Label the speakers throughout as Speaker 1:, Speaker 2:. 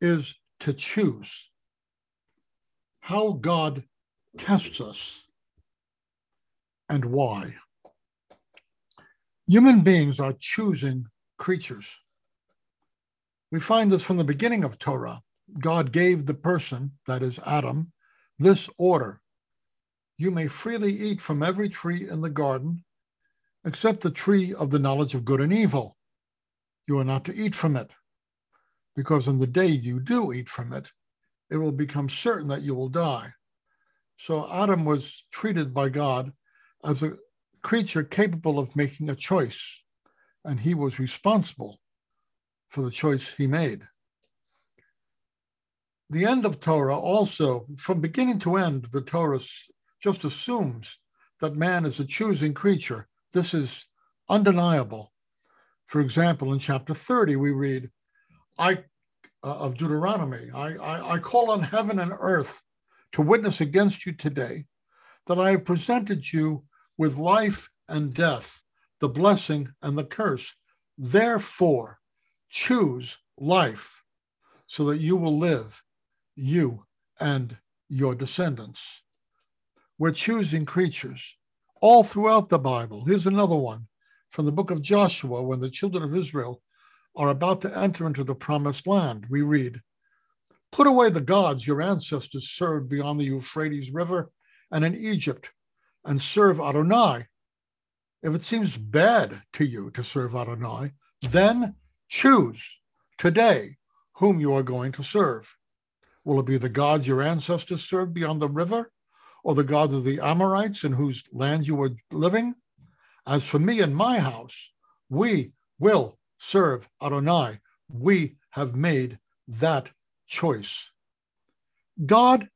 Speaker 1: is to choose. How God tests us and why. Human beings are choosing creatures. We find this from the beginning of Torah. God gave the person, that is Adam, this order You may freely eat from every tree in the garden, except the tree of the knowledge of good and evil. You are not to eat from it, because on the day you do eat from it, it will become certain that you will die. So Adam was treated by God as a creature capable of making a choice, and he was responsible for the choice he made. The end of Torah also, from beginning to end, the Torah just assumes that man is a choosing creature. This is undeniable. For example, in chapter 30, we read, I uh, of Deuteronomy, I, I, I call on heaven and earth to witness against you today that I have presented you with life and death, the blessing and the curse. Therefore, choose life so that you will live, you and your descendants. We're choosing creatures all throughout the Bible. Here's another one from the book of Joshua when the children of Israel are about to enter into the promised land. We read, Put away the gods your ancestors served beyond the Euphrates River and in Egypt and serve Adonai. If it seems bad to you to serve Adonai, then choose today whom you are going to serve. Will it be the gods your ancestors served beyond the river, or the gods of the Amorites in whose land you were living? As for me and my house, we will serve Adonai. We have made that choice. God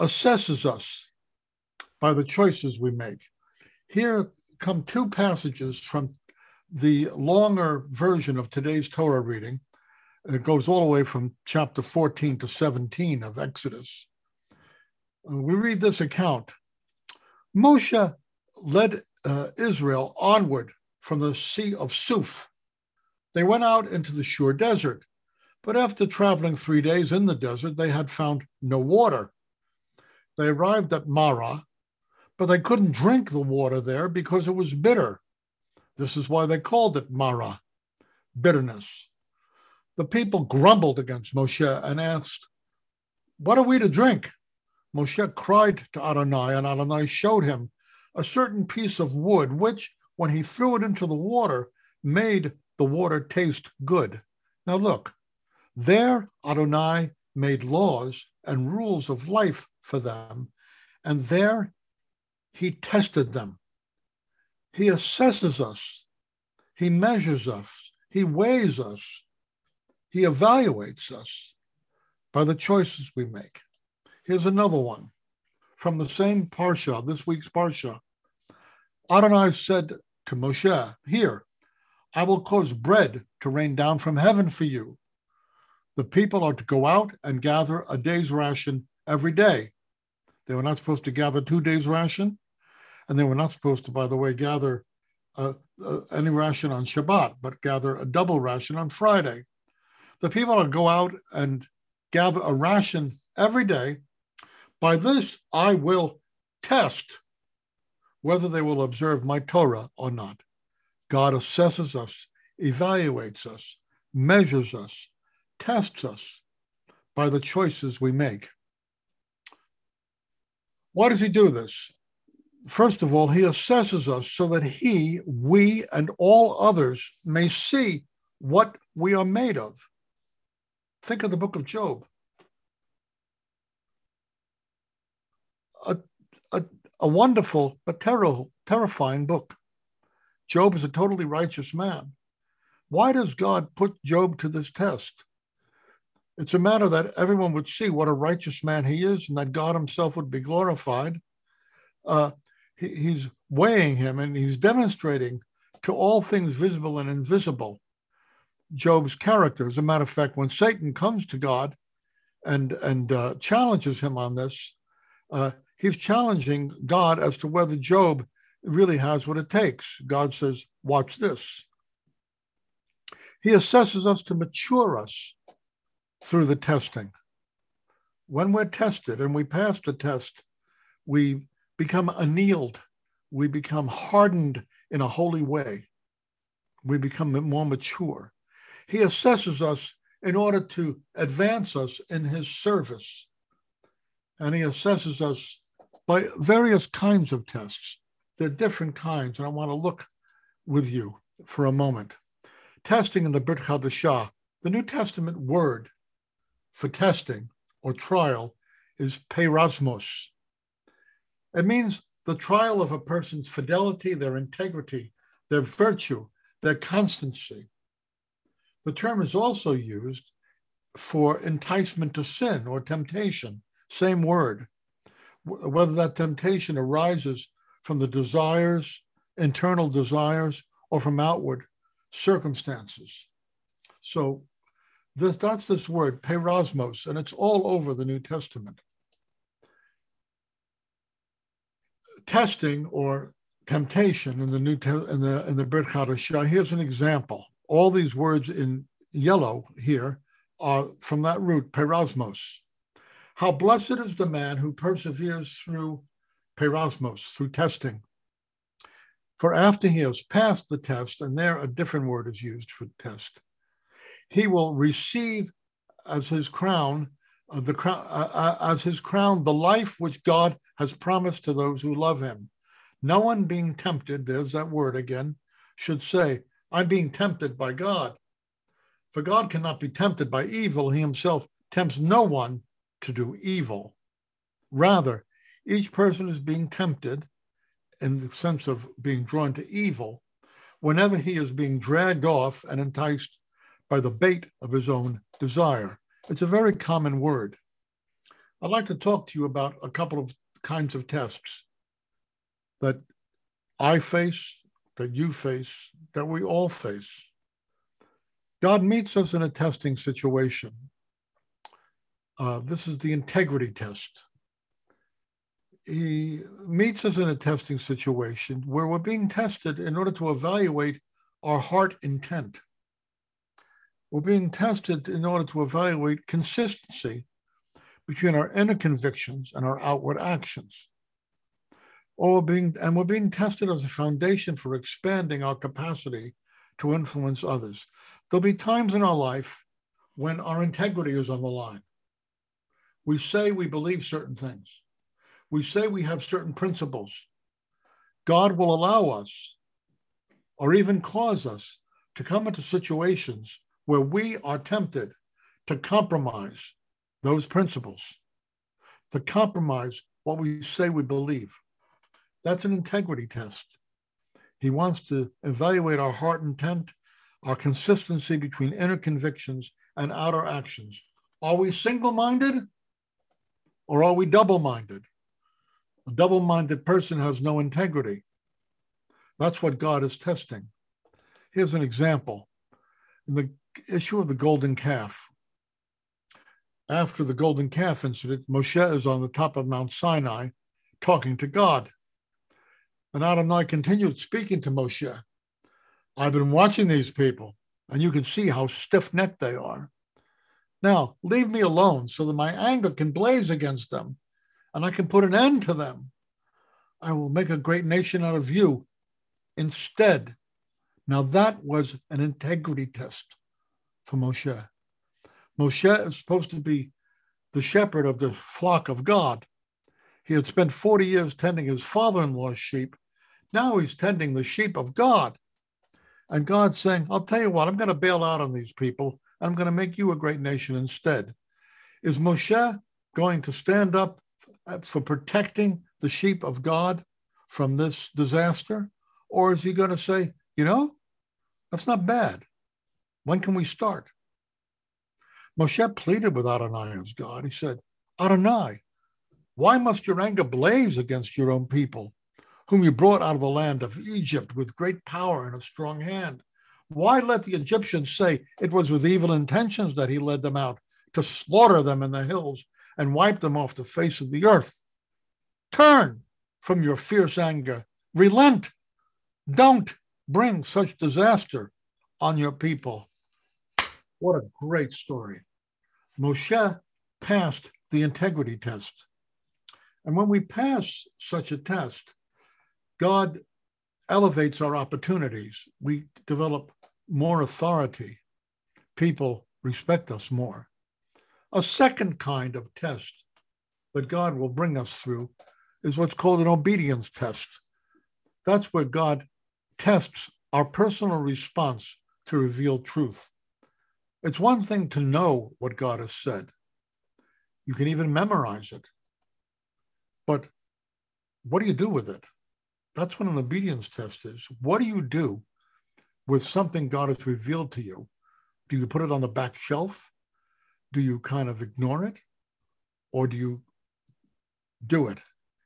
Speaker 1: assesses us by the choices we make. Here come two passages from the longer version of today's Torah reading. It goes all the way from chapter 14 to 17 of Exodus. Uh, we read this account Moshe led uh, Israel onward from the Sea of Suf. They went out into the Shur Desert, but after traveling three days in the desert, they had found no water. They arrived at Marah, but they couldn't drink the water there because it was bitter. This is why they called it Mara, bitterness. The people grumbled against Moshe and asked, What are we to drink? Moshe cried to Adonai, and Adonai showed him a certain piece of wood, which, when he threw it into the water, made the water taste good. Now look, there Adonai made laws and rules of life for them, and there he tested them. He assesses us. He measures us. He weighs us. He evaluates us by the choices we make. Here's another one from the same Parsha, this week's Parsha. Adonai said to Moshe, Here, I will cause bread to rain down from heaven for you. The people are to go out and gather a day's ration every day. They were not supposed to gather two days' ration and they were not supposed to, by the way, gather uh, uh, any ration on Shabbat, but gather a double ration on Friday. The people are to go out and gather a ration every day. By this, I will test whether they will observe my Torah or not. God assesses us, evaluates us, measures us, tests us by the choices we make. Why does he do this? first of all, he assesses us so that he, we, and all others may see what we are made of. Think of the book of Job. A, a, a wonderful but ter- terrifying book. Job is a totally righteous man. Why does God put Job to this test? It's a matter that everyone would see what a righteous man he is and that God himself would be glorified. Uh, he, he's weighing him and he's demonstrating to all things visible and invisible Job's character. As a matter of fact, when Satan comes to God and and uh, challenges him on this, uh, he's challenging God as to whether Job really has what it takes. God says, "Watch this." He assesses us to mature us through the testing. When we're tested and we pass the test, we become annealed, we become hardened in a holy way, we become more mature. He assesses us in order to advance us in his service. And he assesses us by various kinds of tests. There are different kinds, and I want to look with you for a moment. Testing in the Brit Chadashah, the New Testament word for testing or trial is peirasmos. It means the trial of a person's fidelity, their integrity, their virtue, their constancy. The term is also used for enticement to sin or temptation, same word. Whether that temptation arises from the desires, internal desires, or from outward circumstances. So this, that's this word, peirasmos, and it's all over the New Testament. Testing or temptation in the New in the in the Brit Chadashah. Here's an example all these words in yellow here are from that root, peirasmos. How blessed is the man who perseveres through peirasmos, through testing. For after he has passed the test, and there a different word is used for test, he will receive as his crown uh, the crown uh, uh, as his crown the life which God has promised to those who love him. No one being tempted, there's that word again, should say, I'm being tempted by God. For God cannot be tempted by evil. He himself tempts no one to do evil. Rather, each person is being tempted in the sense of being drawn to evil whenever he is being dragged off and enticed by the bait of his own desire. It's a very common word. I'd like to talk to you about a couple of kinds of tests that I face, that you face, that we all face. God meets us in a testing situation. Uh, this is the integrity test. He meets us in a testing situation where we're being tested in order to evaluate our heart intent. We're being tested in order to evaluate consistency between our inner convictions and our outward actions or being and we're being tested as a foundation for expanding our capacity to influence others. There'll be times in our life when our integrity is on the line. We say we believe certain things. We say we have certain principles. God will allow us or even cause us to come into situations where we are tempted to compromise those principles, to compromise what we say we believe. That's an integrity test. He wants to evaluate our heart intent, our consistency between inner convictions and outer actions. Are we single minded or are we double minded? A double minded person has no integrity. That's what God is testing. Here's an example. In the issue of the golden calf, after the golden calf incident, Moshe is on the top of Mount Sinai talking to God. And Adonai continued speaking to Moshe. I've been watching these people, and you can see how stiff necked they are. Now, leave me alone so that my anger can blaze against them and I can put an end to them. I will make a great nation out of you instead. Now, that was an integrity test for Moshe. Moshe is supposed to be the shepherd of the flock of God. He had spent 40 years tending his father in law's sheep, now he's tending the sheep of God. And God's saying, I'll tell you what, I'm going to bail out on these people. I'm going to make you a great nation instead. Is Moshe going to stand up Uh, for protecting the sheep of God from this disaster? Or is he going to say, you know, that's not bad. When can we start? Moshe pleaded with Adonai God. He said, Adonai, why must your anger blaze against your own people? whom you brought out of the land of Egypt with great power and a strong hand. Why let the Egyptians say it was with evil intentions that he led them out to slaughter them in the hills and wipe them off the face of the earth? Turn from your fierce anger, relent. Don't bring such disaster on your people. What a great story. Moshe passed the integrity test. And when we pass such a test, God elevates our opportunities. We develop more authority. People respect us more. A second kind of test that God will bring us through is what's called an obedience test. That's where God tests our personal response to reveal truth. It's one thing to know what God has said, you can even memorize it. But what do you do with it? That's what an obedience test is. What do you do with something God has revealed to you? Do you put it on the back shelf? Do you kind of ignore it? Or do you do it?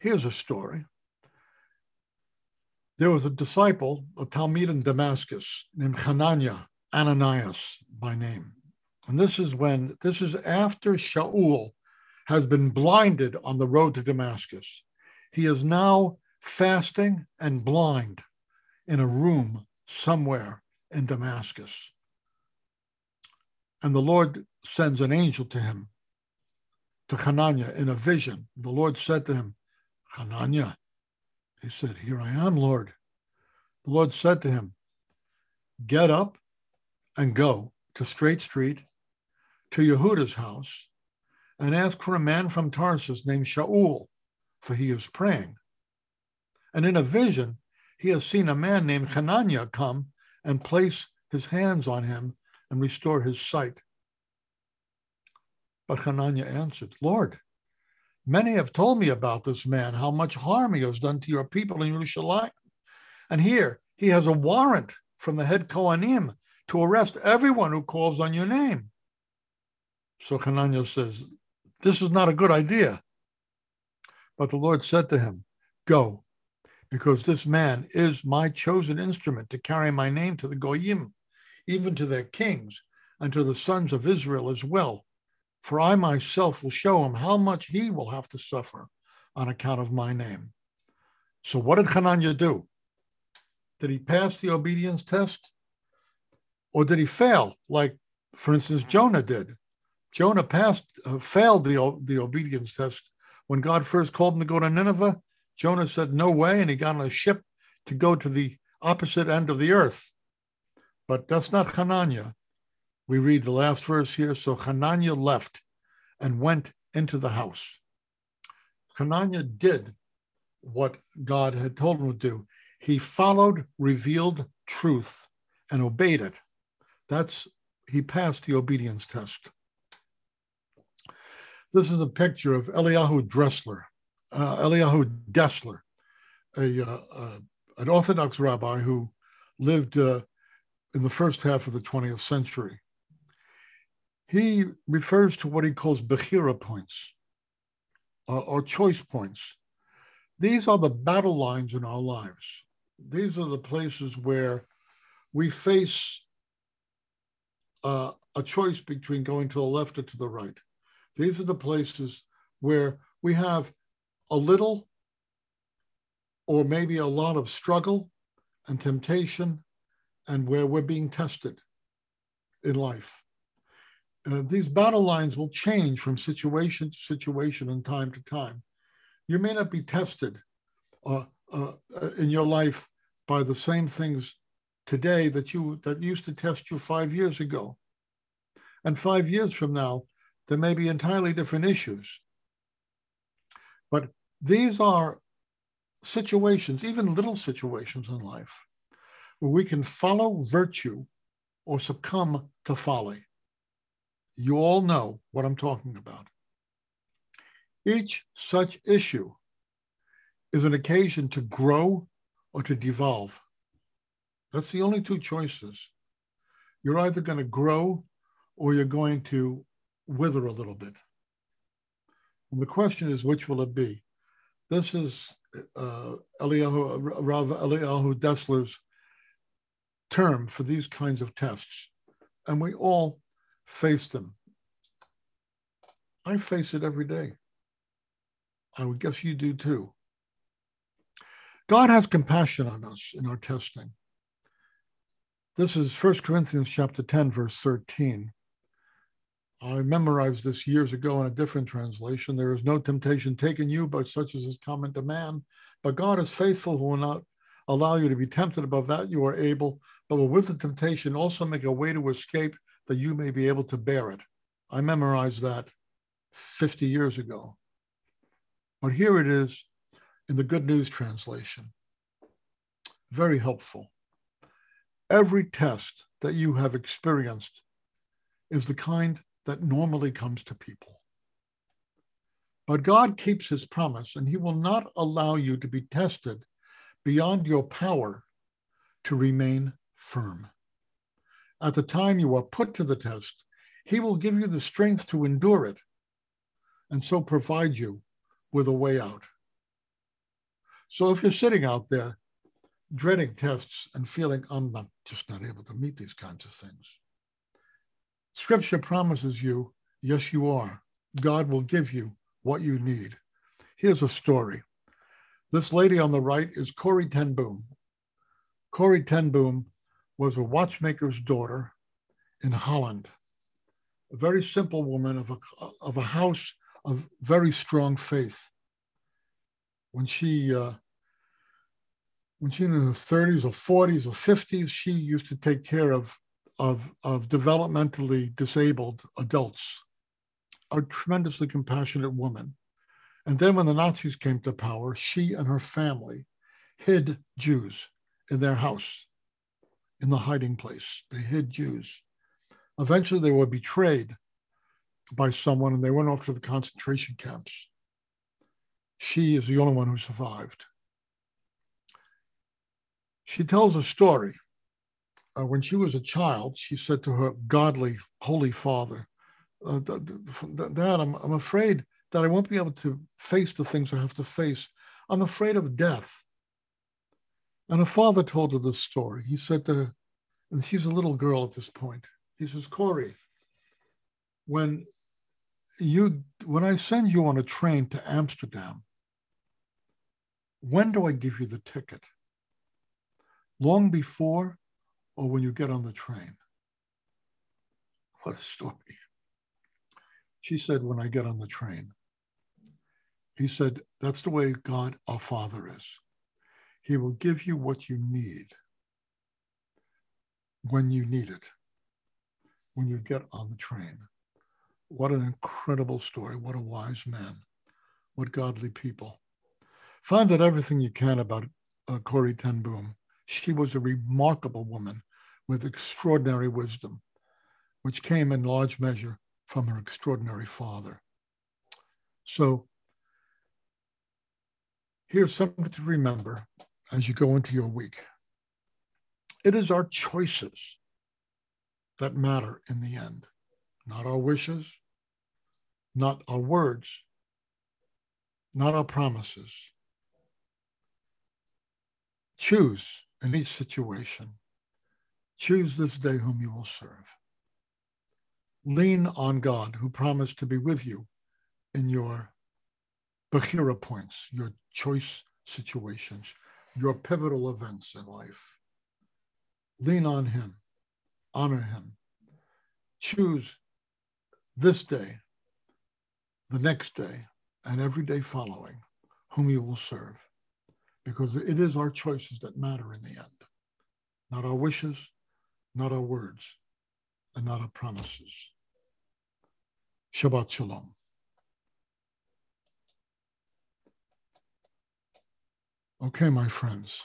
Speaker 1: Here's a story. There was a disciple, a Talmid in Damascus named Hananiah, Ananias by name. And this is when, this is after Shaul has been blinded on the road to Damascus. He is now fasting and blind in a room somewhere in Damascus. And the Lord sends an angel to him, to Hananiah, in a vision. The Lord said to him, Hananiah, he said, Here I am, Lord. The Lord said to him, Get up and go to Straight Street to Yehuda's house and ask for a man from Tarsus named Shaul, for he is praying. And in a vision, he has seen a man named Hananiah come and place his hands on him and restore his sight. But Hananiah answered, Lord, many have told me about this man, how much harm he has done to your people in Jerusalem. And here he has a warrant from the head Kohanim to arrest everyone who calls on your name. So Hananiah says, This is not a good idea. But the Lord said to him, Go, because this man is my chosen instrument to carry my name to the Goyim, even to their kings, and to the sons of Israel as well. For I myself will show him how much he will have to suffer on account of my name. So, what did Hananiah do? Did he pass the obedience test? Or did he fail, like, for instance, Jonah did? Jonah passed, uh, failed the, the obedience test when God first called him to go to Nineveh Jonah said, No way. And he got on a ship to go to the opposite end of the earth. But that's not Hananiah. We read the last verse here. So Hananiah left and went into the house. Hananiah did what God had told him to do. He followed revealed truth and obeyed it. That's he passed the obedience test. This is a picture of Eliyahu Dressler uh, Eliyahu Dessler, a, uh, uh, an Orthodox rabbi who lived uh, in the first half of the 20th century. He refers to what he calls Bechira points uh, or choice points. These are the battle lines in our lives. These are the places where we face uh, a choice between going to the left or to the right. These are the places where we have a little or maybe a lot of struggle and temptation and where we're being tested in life. Uh, these battle lines will change from situation to situation and time to time. You may not be tested uh, uh, in your life by the same things today that you that used to test you five years ago. And five years from now, there may be entirely different issues. But these are situations, even little situations in life, where we can follow virtue or succumb to folly. You all know what I'm talking about. Each such issue is an occasion to grow or to devolve. That's the only two choices. You're either going to grow or you're going to wither a little bit. And the question is, which will it be? This is uh, Eliyahu, Rav Eliyahu Dessler's term for these kinds of tests. And we all face them. I face it every day. I would guess you do too. God has compassion on us in our testing. This is 1 Corinthians chapter 10, verse 13. I memorized this years ago in a different translation. There is no temptation taken you, but such as is common to man. But God is faithful, who will not allow you to be tempted above that you are able, but will with the temptation also make a way to escape that you may be able to bear it. I memorized that 50 years ago. But here it is in the Good News Translation. Very helpful. Every test that you have experienced is the kind that normally comes to people. But God keeps his promise, and he will not allow you to be tested beyond your power to remain firm. At the time you are put to the test, he will give you the strength to endure it and so provide you with a way out. So if you're sitting out there dreading tests and feeling I'm not just not able to meet these kinds of things, Scripture promises you, yes, you are. God will give you what you need. Here's a story. This lady on the right is Corrie ten Boom. Corrie ten Boom was a watchmaker's daughter in Holland, a very simple woman of a, of a house of very strong faith. When she uh, when she was in her 30s or 40s or 50s, she used to take care of of, of developmentally disabled adults, a tremendously compassionate woman. And then when the Nazis came to power, she and her family hid Jews in their house, in the hiding place. They hid Jews. Eventually, they were betrayed by someone and they went off to the concentration camps. She is the only one who survived. She tells a story uh, when she was a child, she said to her godly, holy father, uh, Dad, I'm, I'm afraid that I won't be able to face the things I have to face. I'm afraid of death. And her father told her this story. He said to her, and she's a little girl at this point. He says, Corrie, when you when I send you on a train to Amsterdam, when do I give you the ticket? Long before or when you get on the train. What a story. She said, When I get on the train. He said, That's the way God, our Father, is. He will give you what you need when you need it, when you get on the train. What an incredible story. What a wise man. What godly people. Find out everything you can about uh, Corrie ten Boom. She was a remarkable woman with extraordinary wisdom, which came in large measure from her extraordinary father. So here's something to remember as you go into your week. It is our choices that matter in the end, not our wishes, not our words, not our promises. Choose in each situation. Choose this day whom you will serve. Lean on God, who promised to be with you in your Bechira points, your choice situations, your pivotal events in life. Lean on Him, honor Him. Choose this day, the next day, and every day following whom you will serve because it is our choices that matter in the end, not our wishes, not our words, and not our promises. Shabbat Shalom. Okay, my friends.